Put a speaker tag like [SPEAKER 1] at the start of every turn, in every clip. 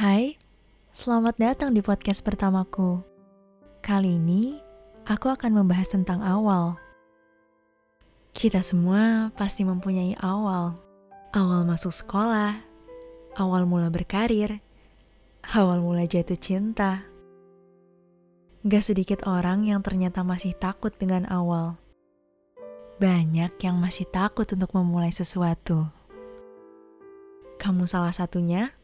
[SPEAKER 1] Hai, selamat datang di podcast pertamaku. Kali ini, aku akan membahas tentang awal. Kita semua pasti mempunyai awal. Awal masuk sekolah, awal mula berkarir, awal mula jatuh cinta. Gak sedikit orang yang ternyata masih takut dengan awal. Banyak yang masih takut untuk memulai sesuatu. Kamu salah satunya?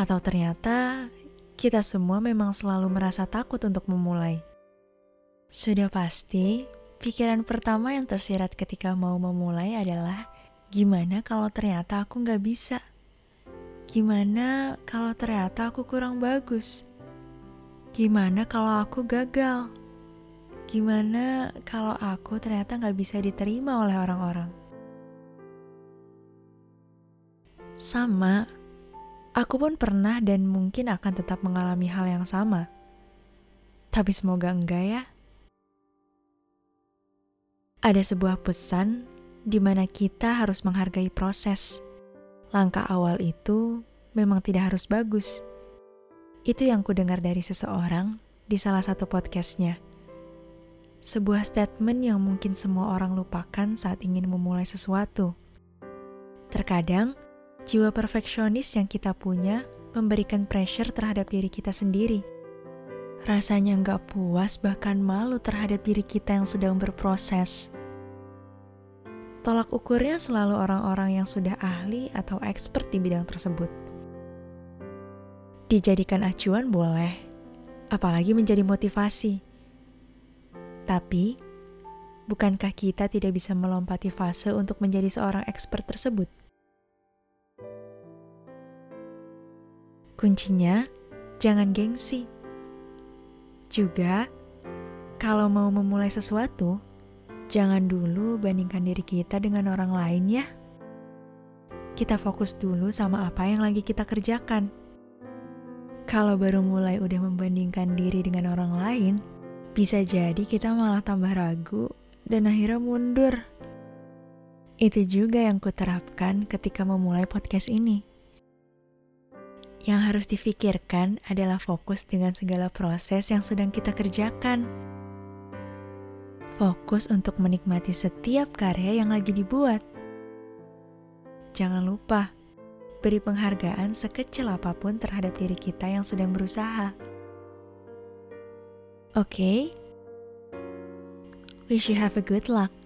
[SPEAKER 1] Atau ternyata kita semua memang selalu merasa takut untuk memulai. Sudah pasti, pikiran pertama yang tersirat ketika mau memulai adalah gimana kalau ternyata aku nggak bisa? Gimana kalau ternyata aku kurang bagus? Gimana kalau aku gagal? Gimana kalau aku ternyata nggak bisa diterima oleh orang-orang? Sama, Aku pun pernah dan mungkin akan tetap mengalami hal yang sama. Tapi semoga enggak ya. Ada sebuah pesan di mana kita harus menghargai proses. Langkah awal itu memang tidak harus bagus. Itu yang ku dengar dari seseorang di salah satu podcastnya. Sebuah statement yang mungkin semua orang lupakan saat ingin memulai sesuatu. Terkadang, Jiwa perfeksionis yang kita punya memberikan pressure terhadap diri kita sendiri. Rasanya nggak puas bahkan malu terhadap diri kita yang sedang berproses. Tolak ukurnya selalu orang-orang yang sudah ahli atau expert di bidang tersebut. Dijadikan acuan boleh, apalagi menjadi motivasi. Tapi, bukankah kita tidak bisa melompati fase untuk menjadi seorang expert tersebut? Kuncinya, jangan gengsi. Juga, kalau mau memulai sesuatu, jangan dulu bandingkan diri kita dengan orang lain ya. Kita fokus dulu sama apa yang lagi kita kerjakan. Kalau baru mulai udah membandingkan diri dengan orang lain, bisa jadi kita malah tambah ragu dan akhirnya mundur. Itu juga yang kuterapkan ketika memulai podcast ini. Yang harus difikirkan adalah fokus dengan segala proses yang sedang kita kerjakan. Fokus untuk menikmati setiap karya yang lagi dibuat. Jangan lupa, beri penghargaan sekecil apa pun terhadap diri kita yang sedang berusaha. Oke? Okay? Wish you have a good luck.